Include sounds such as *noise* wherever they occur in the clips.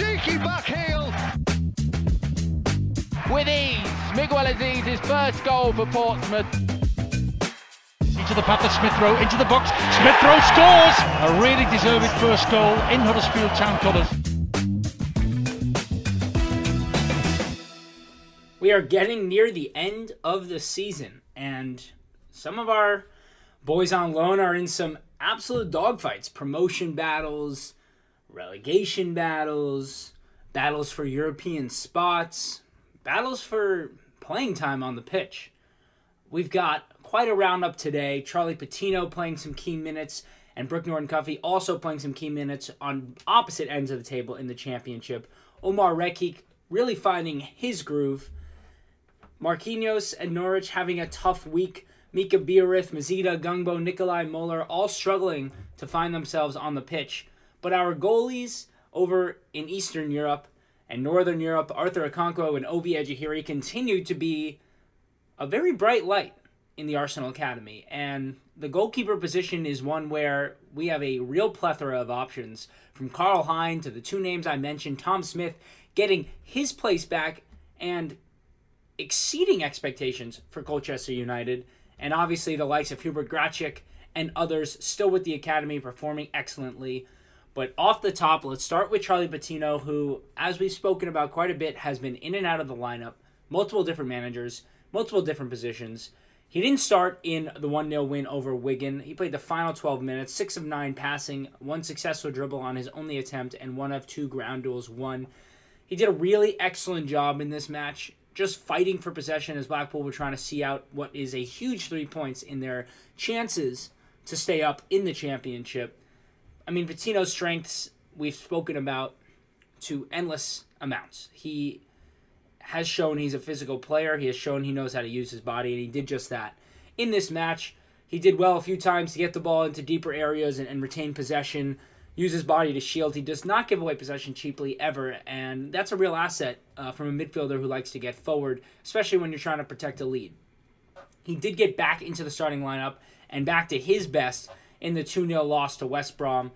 cheeky back heel. With ease, Miguel Azeez's first goal for Portsmouth. Into the path of Smith Rowe, into the box. Smith Rowe scores! A really deserved first goal in Huddersfield Town colours. We are getting near the end of the season, and some of our boys on loan are in some absolute dogfights promotion battles, relegation battles, battles for European spots, battles for playing time on the pitch. We've got quite a roundup today. Charlie Patino playing some key minutes, and Brooke Norton Cuffy also playing some key minutes on opposite ends of the table in the championship. Omar Rekik really finding his groove. Marquinhos and Norwich having a tough week. Mika Biereth, Mazeed Ogungbo, Nikolai Moller all struggling to find themselves on the pitch. But our goalies over in Eastern Europe and Northern Europe, Arthur Okonkwo and Ovie Ejeheri, continue to be a very bright light in the Arsenal Academy. And the goalkeeper position is one where we have a real plethora of options from Karl Hein to the two names I mentioned, Tom Smith getting his place back and exceeding expectations for Colchester United, and obviously the likes of Hubert Graczyk and others still with the academy performing excellently. But off the top, let's start with Charlie Patino, who, as we've spoken about quite a bit, has been in and out of the lineup, multiple different managers, multiple different positions. He didn't start in the 1 0 win over Wigan. He played the final 12 minutes, 6 of 9 passing, one successful dribble on his only attempt, and one of two ground duels won. He did a really excellent job in this match, just fighting for possession as Blackpool were trying to see out what is a huge three points in their chances to stay up in the championship. I mean, Patino's strengths we've spoken about to endless amounts. He has shown he's a physical player. He has shown he knows how to use his body, and he did just that. In this match, he did well a few times to get the ball into deeper areas and, and retain possession, use his body to shield. He does not give away possession cheaply ever, and that's a real asset uh, from a midfielder who likes to get forward, especially when you're trying to protect a lead. He did get back into the starting lineup and back to his best in the 2 0 loss to West Brom.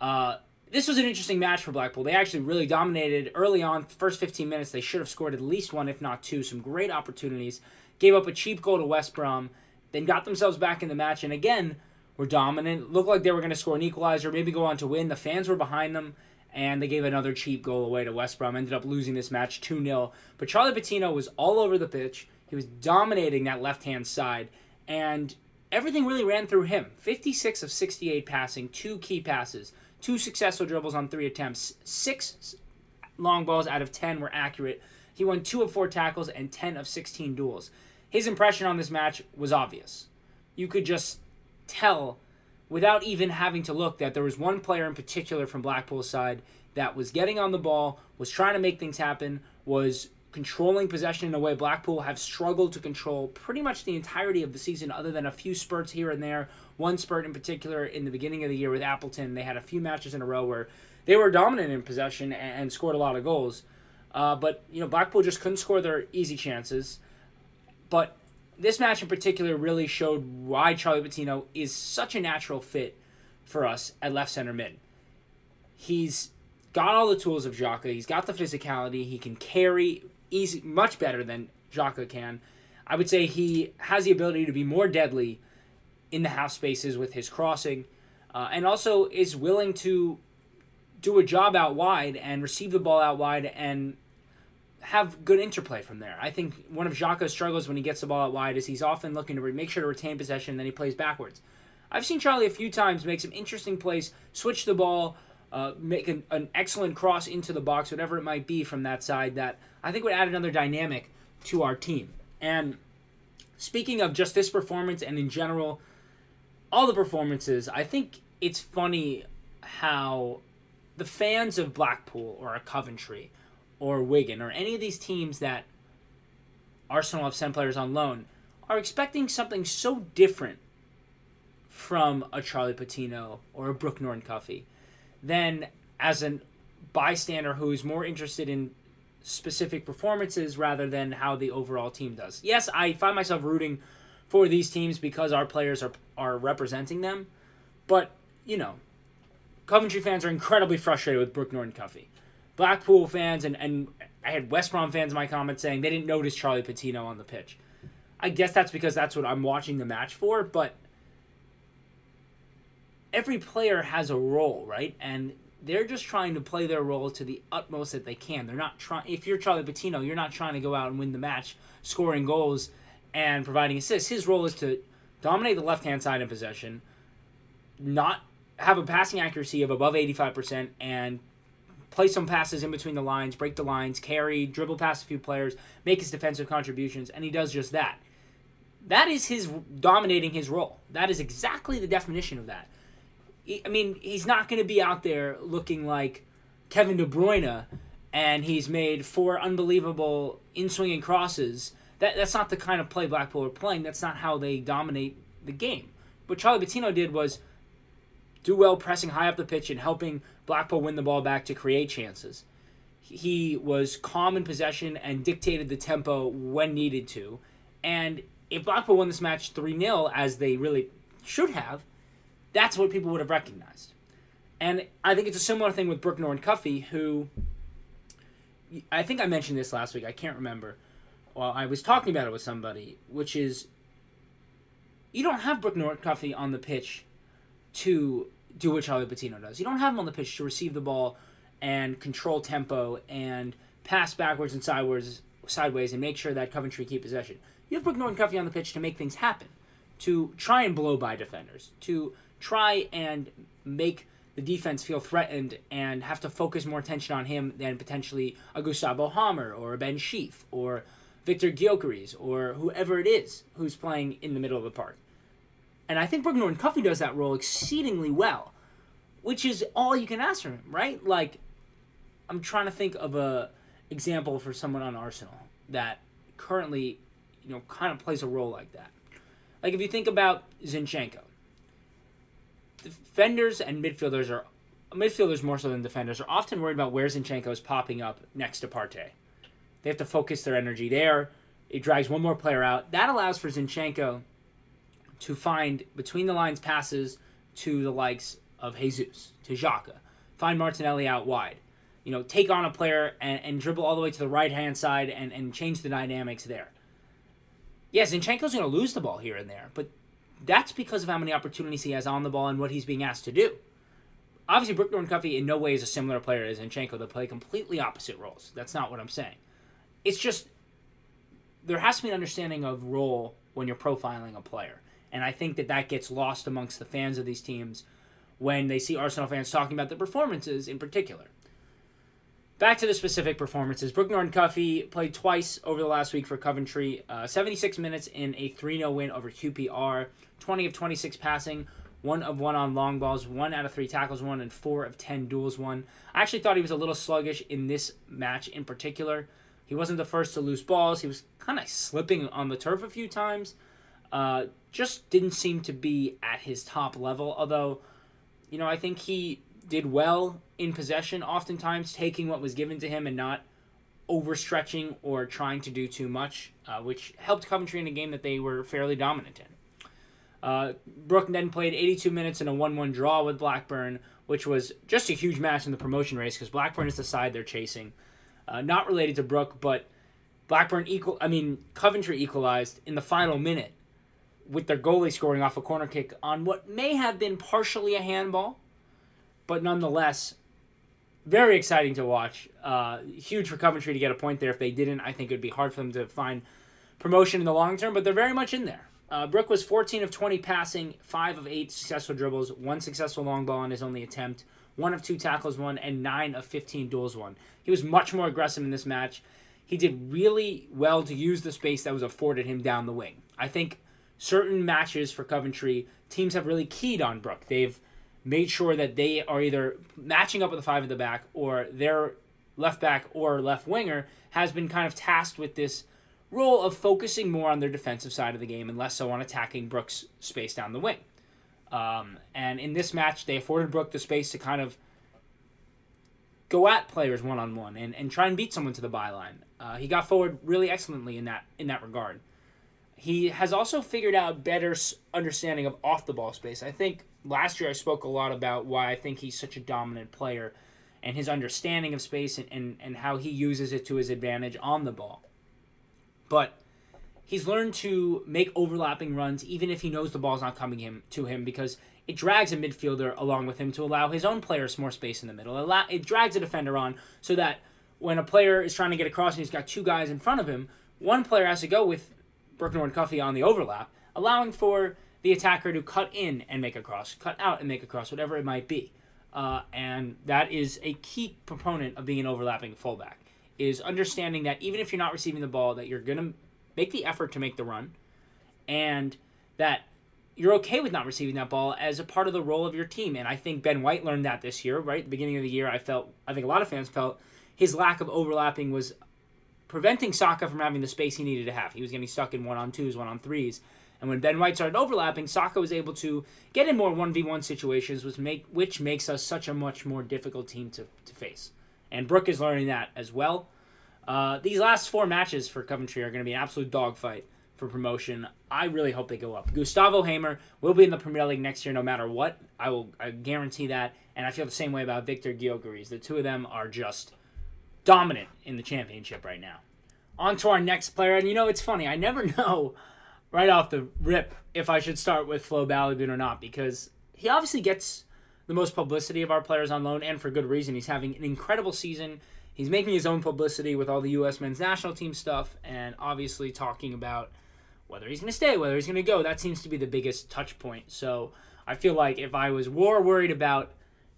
Uh, this was an interesting match for Blackpool. They actually really dominated early on. First 15 minutes, they should have scored at least one, if not two. Some great opportunities. Gave up a cheap goal to West Brom, then got themselves back in the match, and again were dominant. Looked like they were going to score an equalizer, maybe go on to win. The fans were behind them, and they gave another cheap goal away to West Brom. Ended up losing this match 2 0. But Charlie Patino was all over the pitch. He was dominating that left hand side, and everything really ran through him. 56 of 68 passing, two key passes, two successful dribbles on three attempts, six long balls out of 10 were accurate. He won two of four tackles and 10 of 16 duels. His impression on this match was obvious. You could just tell without even having to look that there was one player in particular from Blackpool's side that was getting on the ball, was trying to make things happen, was controlling possession in a way Blackpool have struggled to control pretty much the entirety of the season, other than a few spurts here and there. One spurt in particular in the beginning of the year with Appleton, they had a few matches in a row where they were dominant in possession and, scored a lot of goals. Uh, but you know, Blackpool just couldn't score their easy chances. But this match in particular really showed why Charlie Patino is such a natural fit for us at left center mid. He's got all the tools of Xhaka. He's got the physicality. He can carry easy, much better than Xhaka can. I would say he has the ability to be more deadly in the half spaces with his crossing, uh, and also is willing to do a job out wide and receive the ball out wide and have good interplay from there. I think one of Xhaka's struggles when he gets the ball out wide is he's often looking to re- make sure to retain possession and then he plays backwards. I've seen Charlie a few times make some interesting plays, switch the ball, uh, make an, an excellent cross into the box, whatever it might be from that side, that I think would add another dynamic to our team. And speaking of just this performance and in general, all the performances, I think it's funny how the fans of Blackpool or Coventry or Wigan or any of these teams that Arsenal have sent players on loan are expecting something so different from a Charlie Patino or a Brooke Norton Cuffy than as a bystander who's more interested in specific performances rather than how the overall team does. Yes, I find myself rooting for these teams because our players are are representing them, but you know, Coventry fans are incredibly frustrated with Brooke Norton Cuffy Blackpool fans and, and I had West Brom fans in my comments saying they didn't notice Charlie Patino on the pitch. I guess that's because that's what I'm watching the match for, but every player has a role, right? And they're just trying to play their role to the utmost that they can. They're not trying. If you're Charlie Patino, you're not trying to go out and win the match, scoring goals and providing assists. His role is to dominate the left hand side in possession, not have a passing accuracy of above 85%, and play some passes in between the lines, break the lines, carry, dribble past a few players, make his defensive contributions, and he does just that. That is his dominating his role. That is exactly the definition of that. I mean, he's not going to be out there looking like Kevin De Bruyne and he's made four unbelievable in swinging crosses. That, that's not the kind of play Blackpool are playing. That's not how they dominate the game. What Charlie Patino did was do well pressing high up the pitch and helping Blackpool win the ball back to create chances. He was calm in possession and dictated the tempo when needed to. And if Blackpool won this match 3 0, as they really should have, that's what people would have recognized. And I think it's a similar thing with Brooke Norton-Cuffy, who I think I mentioned this last week. I can't remember. Well, I was talking about it with somebody, which is you don't have Brooke Norton-Cuffy on the pitch to do what Charlie Patino does. You don't have him on the pitch to receive the ball and control tempo and pass backwards and sideways, sideways and make sure that Coventry keep possession. You have Brooke Norton-Cuffy on the pitch to make things happen, to try and blow by defenders, to try and make the defense feel threatened and have to focus more attention on him than potentially a Gustavo Hamer or a Ben Sheaf or Viktor Gyökeres or whoever it is who's playing in the middle of the park. And I think Brooke Norton-Cuffy does that role exceedingly well, which is all you can ask from him, right? Like, I'm trying to think of a example for someone on Arsenal that currently, you know, kind of plays a role like that. Like if you think about Zinchenko, defenders and midfielders are midfielders more so than defenders are often worried about where Zinchenko is popping up next to Partey. They have to focus their energy there. It drags one more player out. That allows for Zinchenko to find between the lines passes to the likes of Jesus, to Xhaka, find Martinelli out wide. You know, take on a player and, and dribble all the way to the right hand side and, and change the dynamics there. Yes, Zinchenko's going to lose the ball here and there, but that's because of how many opportunities he has on the ball and what he's being asked to do. Obviously, Brooke Norton-Cuffy in no way is a similar player as Zinchenko. They play completely opposite roles. That's not what I'm saying. It's just there has to be an understanding of role when you're profiling a player. And I think that that gets lost amongst the fans of these teams when they see Arsenal fans talking about the performances in particular. Back to the specific performances. Brooke Norton-Cuffy played twice over the last week for Coventry. Uh, 76 minutes in a 3 0 win over QPR. 20 of 26 passing, 1 of 1 on long balls, 1 out of 3 tackles 1, and 4 of 10 duels 1. I actually thought he was a little sluggish in this match in particular. He wasn't the first to lose balls. He was kind of slipping on the turf a few times. Uh, just didn't seem to be at his top level, although, you know, I think he did well in possession, oftentimes taking what was given to him and not overstretching or trying to do too much, uh, which helped Coventry in a game that they were fairly dominant in. Uh, Brooke then played 82 minutes in a 1 1 draw with Blackburn, which was just a huge match in the promotion race because Blackburn is the side they're chasing. Uh, not related to Brooke, but Blackburn equal. I mean, Coventry equalized in the final minute with their goalie scoring off a corner kick on what may have been partially a handball but nonetheless, very exciting to watch. Uh, huge for Coventry to get a point there. If they didn't, I think it would be hard for them to find promotion in the long term, but they're very much in there. Uh, Brooke was 14 of 20 passing, 5 of 8 successful dribbles, 1 successful long ball on his only attempt, 1 of 2 tackles won, and 9 of 15 duels won. He was much more aggressive in this match. He did really well to use the space that was afforded him down the wing. I think certain matches for Coventry, teams have really keyed on Brooke. They've made sure that they are either matching up with the five at the back or their left back or left winger has been kind of tasked with this role of focusing more on their defensive side of the game and less so on attacking Brooke's space down the wing. Um, and in this match, they afforded Brooke the space to kind of go at players one on one and and try and beat someone to the byline. Uh, he got forward really excellently in that in that regard. He has also figured out better understanding of off the ball space. I think last year I spoke a lot about why I think he's such a dominant player and his understanding of space and, and, and how he uses it to his advantage on the ball. But he's learned to make overlapping runs even if he knows the ball's not coming him to him because it drags a midfielder along with him to allow his own players more space in the middle. It drags a defender on so that when a player is trying to get across and he's got two guys in front of him, one player has to go with Brooke and Cuffy on the overlap, allowing for the attacker to cut in and make a cross, cut out and make a cross, whatever it might be. Uh, and that is a key proponent of being an overlapping fullback is understanding that even if you're not receiving the ball, that you're gonna make the effort to make the run, and that you're okay with not receiving that ball as a part of the role of your team. And I think Ben White learned that this year, right? At the beginning of the year, I felt, I think a lot of fans felt his lack of overlapping was preventing Saka from having the space he needed to have. He was getting stuck in one on twos, one on threes. And when Ben White started overlapping, Saka was able to get in more 1v1 situations, which, make, which makes us such a much more difficult team to, to face. And Brooke is learning that as well. Uh, these last four matches for Coventry are going to be an absolute dogfight for promotion. I really hope they go up. Gustavo Hamer will be in the Premier League next year no matter what. I will I guarantee that. And I feel the same way about Viktor Gyökeres. The two of them are just dominant in the championship right now. On to our next player. And you know, it's funny. I never *laughs* know right off the rip if I should start with Flo Balogun or not because he obviously gets the most publicity of our players on loan and for good reason. He's having an incredible season. He's making his own publicity with all the U.S. men's national team stuff and obviously talking about whether he's going to stay, whether he's going to go. That seems to be the biggest touch point. So I feel like if I was more worried about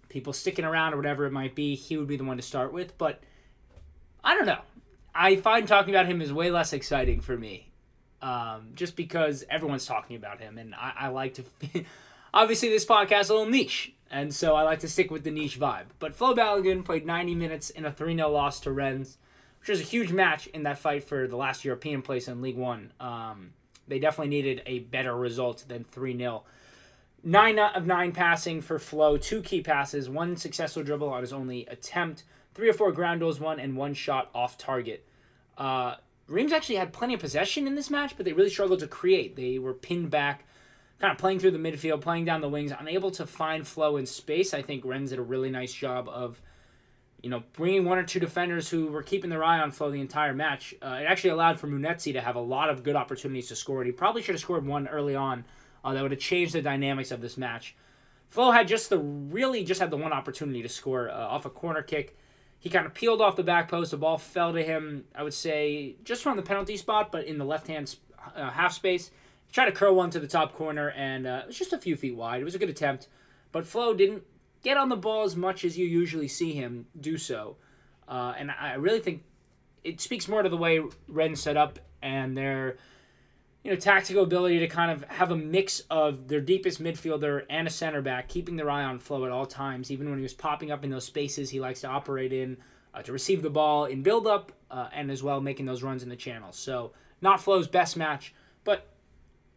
people sticking around or whatever it might be, he would be the one to start with. But I don't know. I find talking about him is way less exciting for me, um, just because everyone's talking about him, and I, I like to. *laughs* obviously, this podcast is a little niche, and so I like to stick with the niche vibe. But Flo Balogun played 90 minutes in a 3 0 loss to Rennes, which was a huge match in that fight for the last European place in League One. Um, they definitely needed a better result than 3 0. Nine of nine passing for Flo, two key passes, one successful dribble on his only attempt, three or four ground duels, one and one shot off target. Uh, Reims actually had plenty of possession in this match, but they really struggled to create. They were pinned back, kind of playing through the midfield, playing down the wings, unable to find flow in space. I think Rennes did a really nice job of you know, bringing one or two defenders who were keeping their eye on Flo the entire match, uh, it actually allowed for Munetsi to have a lot of good opportunities to score. And he probably should have scored one early on uh, that would have changed the dynamics of this match. Flo had just the really just had the one opportunity to score uh, off a corner kick. He kind of peeled off the back post. The ball fell to him, I would say, just from the penalty spot, but in the left hand uh, half space. He tried to curl one to the top corner, and uh, it was just a few feet wide. It was a good attempt, but Flo didn't get on the ball as much as you usually see him do so. Uh, and I really think it speaks more to the way Rennes set up and their you know tactical ability to kind of have a mix of their deepest midfielder and a center back, keeping their eye on Flo at all times, even when he was popping up in those spaces he likes to operate in, uh, to receive the ball in build up, uh, and as well making those runs in the channels. So not Flo's best match, but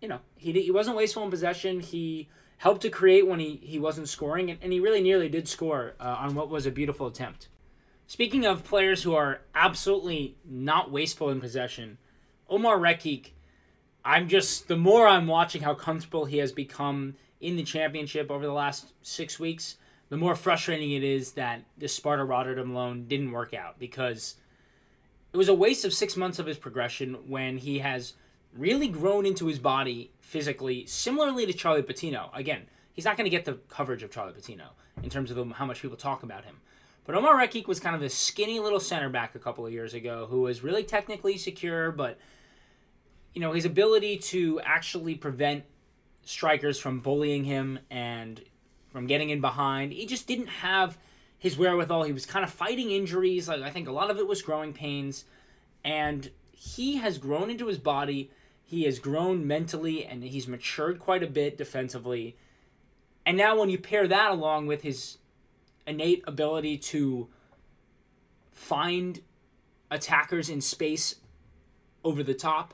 you know he he wasn't wasteful in possession. He helped to create when he, he wasn't scoring, and, and he really nearly did score uh, on what was a beautiful attempt. Speaking of players who are absolutely not wasteful in possession, Omar Rekik, I'm just, the more I'm watching how comfortable he has become in the championship over the last six weeks, the more frustrating it is that this Sparta Rotterdam loan didn't work out because it was a waste of six months of his progression when he has really grown into his body physically, similarly to Charlie Patino. Again, he's not going to get the coverage of Charlie Patino in terms of how much people talk about him. But Omar Rekik was kind of a skinny little center back a couple of years ago who was really technically secure, but you know his ability to actually prevent strikers from bullying him and from getting in behind, he just didn't have his wherewithal. He was kind of fighting injuries. Like I think a lot of it was growing pains, and he has grown into his body he has grown mentally and he's matured quite a bit defensively. And now, when you pair that along with his innate ability to find attackers in space over the top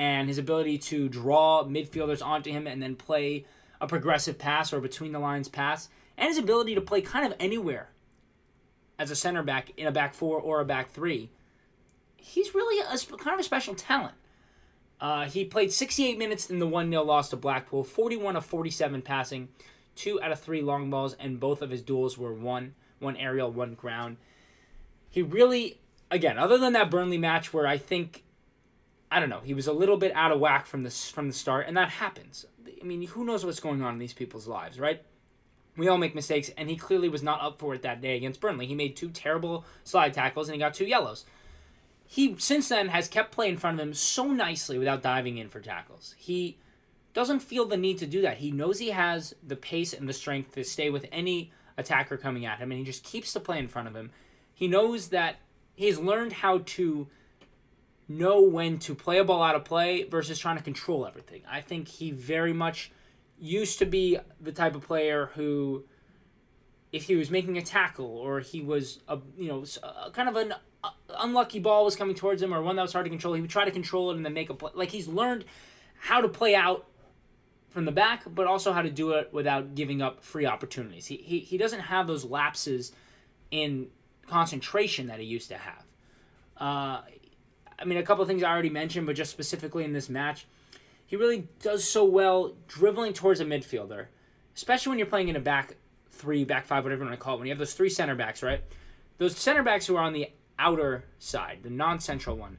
and his ability to draw midfielders onto him and then play a progressive pass or between the lines pass, and his ability to play kind of anywhere as a center back in a back four or a back three, he's really a, kind of a special talent. Uh, he played 68 minutes in the 1 0 loss to Blackpool, 41 of 47 passing, 2 out of 3 long balls, and both of his duels were won, one aerial, one ground. He really, again, other than that Burnley match where I think, I don't know, he was a little bit out of whack from the from the start, and that happens. I mean, who knows what's going on in these people's lives, right? We all make mistakes, and he clearly was not up for it that day against Burnley. He made two terrible slide tackles, and he got two yellows. He since then has kept play in front of him so nicely without diving in for tackles. He doesn't feel the need to do that. He knows he has the pace and the strength to stay with any attacker coming at him, and he just keeps the play in front of him. He knows that he's learned how to know when to play a ball out of play versus trying to control everything. I think he very much used to be the type of player who, if he was making a tackle or he was a you know a, kind of an uh, unlucky ball was coming towards him or one that was hard to control, he would try to control it and then make a play. Like he's learned how to play out from the back, but also how to do it without giving up free opportunities. He, he, he doesn't have those lapses in concentration that he used to have. Uh, I mean, a couple of things I already mentioned, but just specifically in this match, he really does so well dribbling towards a midfielder, especially when you're playing in a back three, back five, whatever you want to call it. When you have those three center backs, right? Those center backs who are on the outer side, the non central one,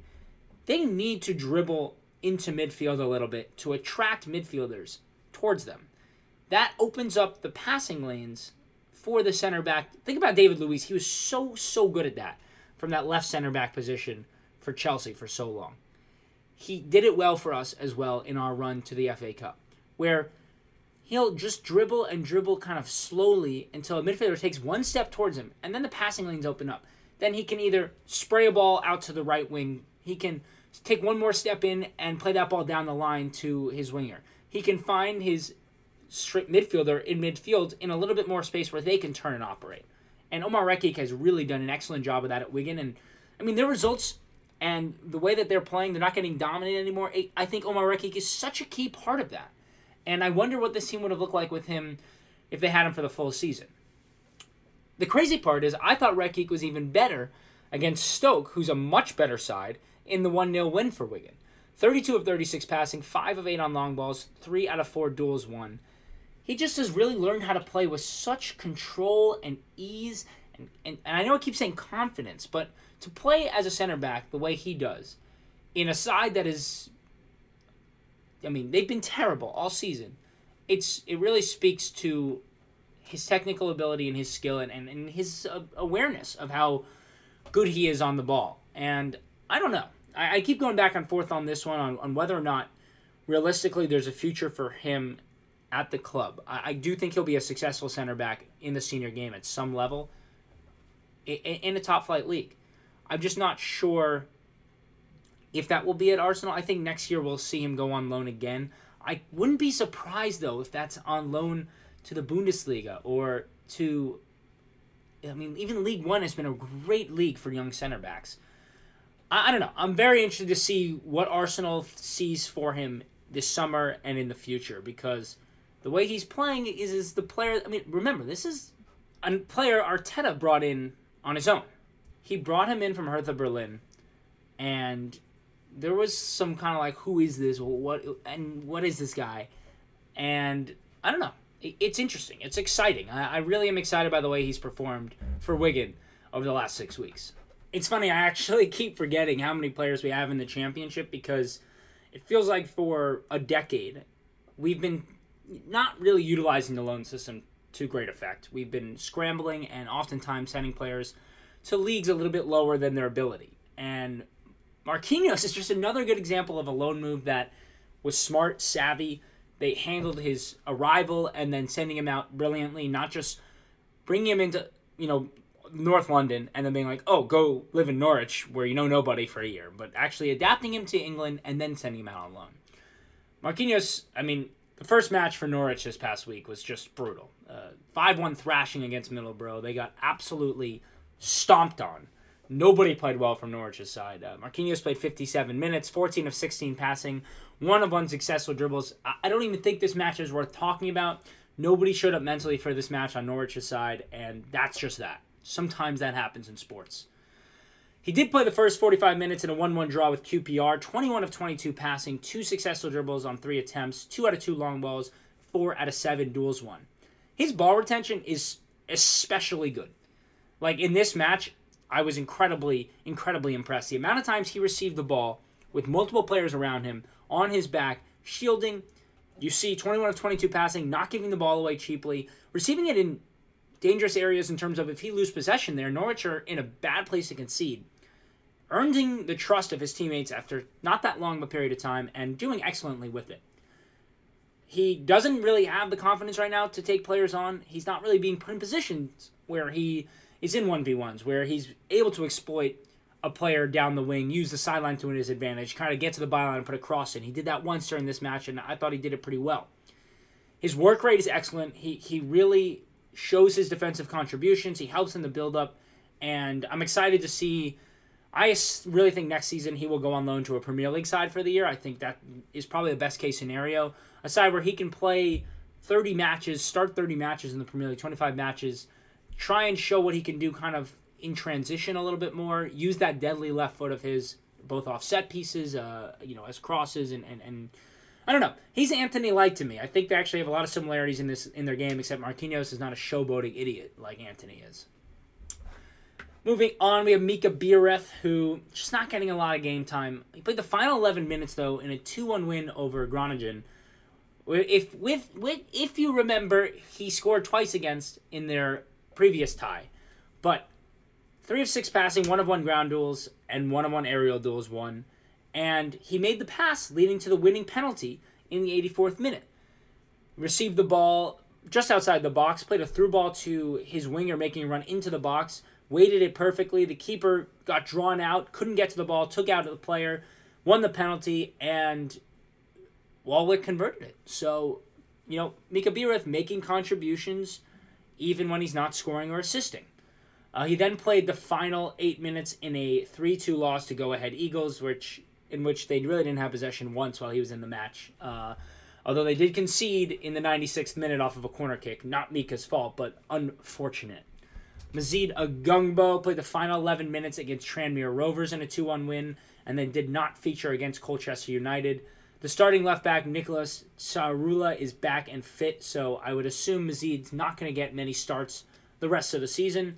they need to dribble into midfield a little bit to attract midfielders towards them. That opens up the passing lanes for the center back. Think about David Luiz. He was so, so good at that from that left center back position for Chelsea for so long. He did it well for us as well in our run to the FA Cup, where he'll just dribble and dribble kind of slowly until a midfielder takes one step towards him, and then the passing lanes open up. Then he can either spray a ball out to the right wing, he can take one more step in and play that ball down the line to his winger. He can find his midfielder in midfield in a little bit more space where they can turn and operate. And Omar Rekik has really done an excellent job of that at Wigan. And I mean, their results and the way that they're playing, they're not getting dominated anymore. I think Omar Rekik is such a key part of that. And I wonder what this team would have looked like with him if they had him for the full season. The crazy part is, I thought Rekik was even better against Stoke, who's a much better side, in the 1 0 win for Wigan. 32 of 36 passing, 5 of 8 on long balls, 3 out of 4 duels won. He just has really learned how to play with such control and ease. And, and, I know I keep saying confidence, but to play as a center back the way he does in a side that is. I mean, they've been terrible all season. It's It really speaks to his technical ability and his skill and, and, and his uh, awareness of how good he is on the ball. And I don't know. I, I keep going back and forth on this one on, on whether or not realistically there's a future for him at the club. I, I, do think he'll be a successful center back in the senior game at some level in, a top flight league. I'm just not sure if that will be at Arsenal. I think next year we'll see him go on loan again. I wouldn't be surprised though if that's on loan to the Bundesliga or to I mean even League 1 has been a great league for young center backs. I, I don't know. I'm very interested to see what Arsenal sees for him this summer and in the future because the way he's playing is is the player. I mean, remember this is a player Arteta brought in on his own. He brought him in from Hertha Berlin, and there was some kind of like, who is this? What and what is this guy? And I don't know. It's interesting. It's exciting. I, I really am excited by the way he's performed for Wigan over the last six weeks it's funny. I actually *laughs* keep forgetting how many players we have in the championship because it feels like for a decade we've been not really utilizing the loan system to great effect. We've been scrambling and oftentimes sending players to leagues a little bit lower than their ability. And Marquinhos is just another good example of a loan move that was smart, savvy. They handled his arrival and then sending him out brilliantly, not just bringing him into, you know, North London and then being like, oh, go live in Norwich where you know nobody for a year, but actually adapting him to England and then sending him out on loan. Marquinhos, I mean, the first match for Norwich this past week was just brutal. Uh, 5 1 thrashing against Middlesbrough. They got absolutely stomped on. Nobody played well from Norwich's side. Uh, Marquinhos played 57 minutes, 14 of 16 passing, one of unsuccessful dribbles. I, I don't even think this match is worth talking about. Nobody showed up mentally for this match on Norwich's side, and that's just that. Sometimes that happens in sports. He did play the first 45 minutes in a 1 1 draw with QPR, 21 of 22 passing, two successful dribbles on three attempts, two out of two long balls, four out of seven duels won. His ball retention is especially good. Like in this match, I was incredibly, incredibly impressed. The amount of times he received the ball with multiple players around him on his back, shielding. You see 21 of 22 passing, not giving the ball away cheaply, receiving it in dangerous areas in terms of if he lose possession there, Norwich are in a bad place to concede. Earning the trust of his teammates after not that long of a period of time and doing excellently with it. He doesn't really have the confidence right now to take players on. He's not really being put in positions where he is in 1v1s, where he's able to exploit a player down the wing, use the sideline to his advantage, kind of get to the byline and put a cross in. He did that once during this match, and I thought he did it pretty well. His work rate is excellent. He he really shows his defensive contributions. He helps in the build up, and I'm excited to see. I really think next season he will go on loan to a Premier League side for the year. I think that is probably the best case scenario. A side where he can play 30 matches, start 30 matches in the Premier League, 25 matches, try and show what he can do kind of in transition a little bit more. Use that deadly left foot of his, both off set pieces, uh, you know, as crosses and, and, and I don't know. He's Antony like to me. I think they actually have a lot of similarities in this in their game, except Marquinhos is not a showboating idiot like Antony is. Moving on, we have Mika Biereth, who just not getting a lot of game time. He played the final 11 minutes though in a 2-1 win over Groningen. If with, with if you remember, he scored twice against in their previous tie, but three of six passing, one of one ground duels, and one of one aerial duels won. And he made the pass leading to the winning penalty in the 84th minute. Received the ball just outside the box, played a through ball to his winger, making a run into the box, weighted it perfectly. The keeper got drawn out, couldn't get to the ball, took out the player, won the penalty, and Waalwijk converted it. So, you know, Mika Biereth making contributions even when he's not scoring or assisting. Uh, he then played the final eight minutes in a 3-2 loss to go ahead Eagles, which in which they really didn't have possession once while he was in the match. Uh, although they did concede in the 96th minute off of a corner kick, not Mika's fault, but unfortunate. Mazeed Ogungbo played the final 11 minutes against Tranmere Rovers in a 2-1 win, and then did not feature against Colchester United. The starting left back Nicholas Sarula is back and fit, so I would assume Mazeed's not going to get many starts the rest of the season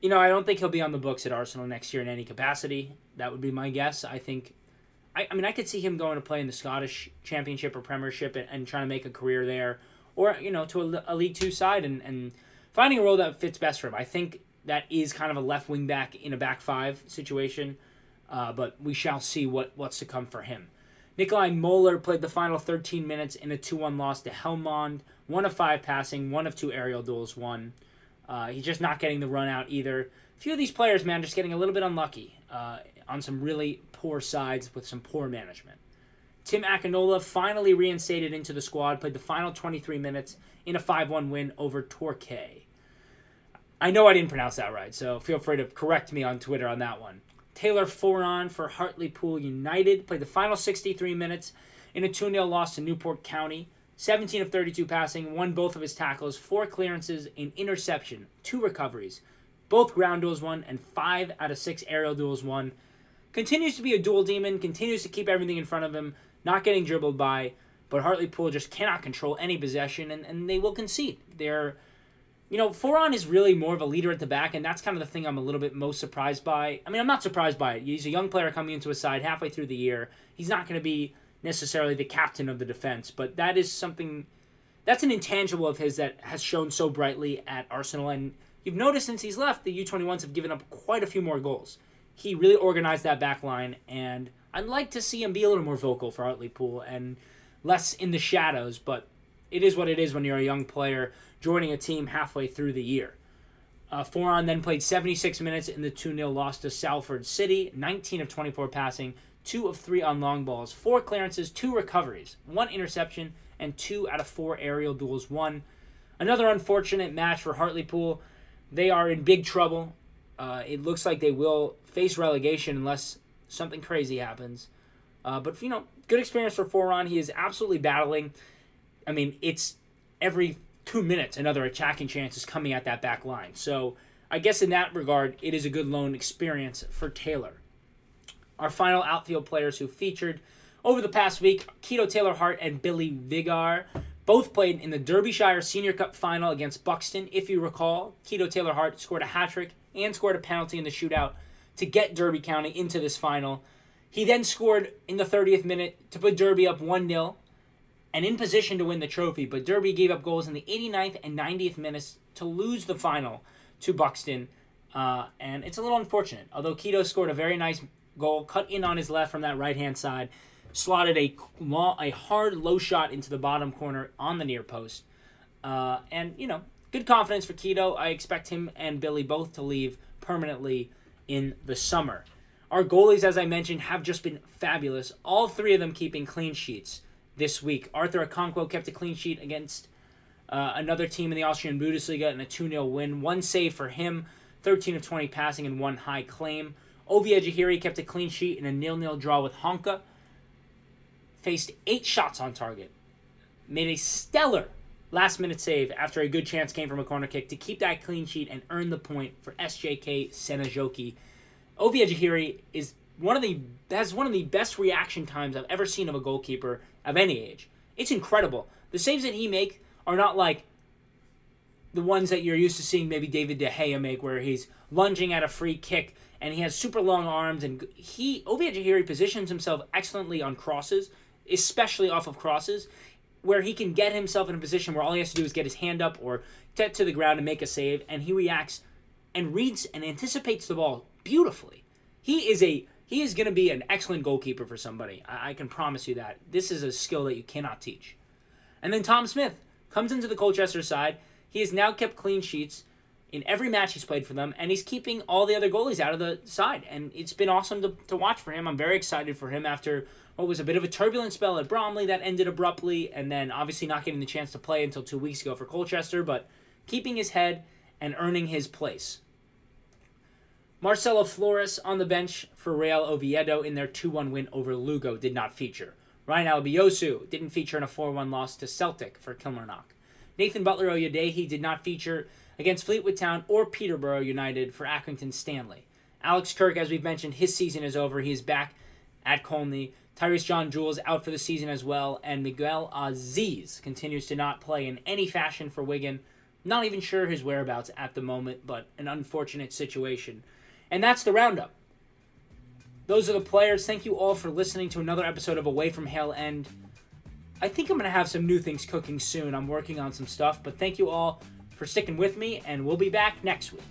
you know, I don't think he'll be on the books at Arsenal next year in any capacity. That would be my guess. I think, I, I mean, I could see him going to play in the Scottish Championship or Premiership and, and trying to make a career there, or you know, to a, a League Two side and and finding a role that fits best for him. I think that is kind of a left wing back in a back five situation, uh, but we shall see what what's to come for him. Nikolai Moeller played the final 13 minutes in a 2 1 loss to Helmond. One of five passing, one of two aerial duels won. Uh, he's just not getting the run out either. A few of these players, man, just getting a little bit unlucky uh, on some really poor sides with some poor management. Tim Akinola finally reinstated into the squad, played the final 23 minutes in a 5 1 win over Torquay. I know I didn't pronounce that right, so feel free to correct me on Twitter on that one. Taylor Foran for Hartlepool United played the final 63 minutes in a 2 0 loss to Newport County. 17 of 32 passing, won both of his tackles, four clearances, an interception, two recoveries, both ground duels won, and five out of six aerial duels won. Continues to be a dual demon, continues to keep everything in front of him, not getting dribbled by, but Hartlepool just cannot control any possession, and, and they will concede. They're, you know, Foran is really more of a leader at the back, and that's kind of the thing I'm a little bit most surprised by. I mean, I'm not surprised by it. He's a young player coming into a side halfway through the year. He's not going to be necessarily the captain of the defense, but that is something that's an intangible of his that has shown so brightly at Arsenal. And you've noticed since he's left, the U21s have given up quite a few more goals. He really organized that back line, and I'd like to see him be a little more vocal for Hartlepool and less in the shadows, but it is what it is when you're a young player joining a team halfway through the year. Uh, Foran then played 76 minutes in the 2 0 loss to Salford City, 19 of 24 passing, two of three on long balls, four clearances, two recoveries, one interception, and two out of four aerial duels won. Another unfortunate match for Hartlepool. They are in big trouble. Uh, it looks like they will face relegation unless something crazy happens. Uh, but you know, good experience for Foran. He is absolutely battling. I mean, it's every two minutes another attacking chance is coming at that back line. So I guess in that regard, it is a good loan experience for Taylor. Our final outfield players who featured over the past week Kido Taylor Hart and Billy Vigar. Both played in the Derbyshire Senior Cup final against Buxton. If you recall, Kido Taylor Hart scored a hat trick and scored a penalty in the shootout to get Derby County into this final. He then scored in the 30th minute to put Derby up 1 0 and in position to win the trophy, but Derby gave up goals in the 89th and 90th minutes to lose the final to Buxton. Uh, and it's a little unfortunate. Although Kido scored a very nice goal, cut in on his left from that right hand side, slotted a long, a hard low shot into the bottom corner on the near post. Uh, and you know, good confidence for Kido. I expect him and Billy both to leave permanently in the summer. Our goalies, as I mentioned, have just been fabulous. All three of them keeping clean sheets this week. Arthur Okonkwo kept a clean sheet against uh, another team in the Austrian Bundesliga in a 2 0 win. One save for him, 13 of 20 passing, and one high claim. Ovie Ejeheri kept a clean sheet in a nil nil draw with Honka. Faced eight shots on target. Made a stellar last minute save after a good chance came from a corner kick to keep that clean sheet and earn the point for SJK Seinäjoki. Ovie Ejeheri is one of the has one of the best reaction times I've ever seen of a goalkeeper of any age. It's incredible. The saves that he make are not like the ones that you're used to seeing maybe David De Gea make, where he's lunging at a free kick and he has super long arms. And he Ovie Ejeheri positions himself excellently on crosses, especially off of crosses, where he can get himself in a position where all he has to do is get his hand up or get to the ground and make a save, and he reacts and reads and anticipates the ball beautifully. He is a he is going to be an excellent goalkeeper for somebody. I, I can promise you that. This is a skill that you cannot teach. And then Tom Smith comes into the Colchester side. He has now kept clean sheets in every match he's played for them, and he's keeping all the other goalies out of the side. And it's been awesome to, to watch for him. I'm very excited for him after what was a bit of a turbulent spell at Bromley that ended abruptly, and then obviously not getting the chance to play until two weeks ago for Colchester, but keeping his head and earning his place. Marcelo Flores on the bench for Real Oviedo in their 2 1 win over Lugo did not feature. Ryan Alebiosu didn't feature in a 4 1 loss to Celtic for Kilmarnock. Nathan Butler Oyedeji did not feature against Fleetwood Town or Peterborough United for Accrington Stanley. Alex Kirk, as we've mentioned, his season is over. He is back at Colney. Tyreece John Jules out for the season as well, and Miguel Azeez continues to not play in any fashion for Wigan. Not even sure his whereabouts at the moment, but an unfortunate situation and that's the roundup. Those are the players. Thank you all for listening to another episode of Away from Hale End. I think I'm going to have some new things cooking soon. I'm working on some stuff, but thank you all for sticking with me, and we'll be back next week.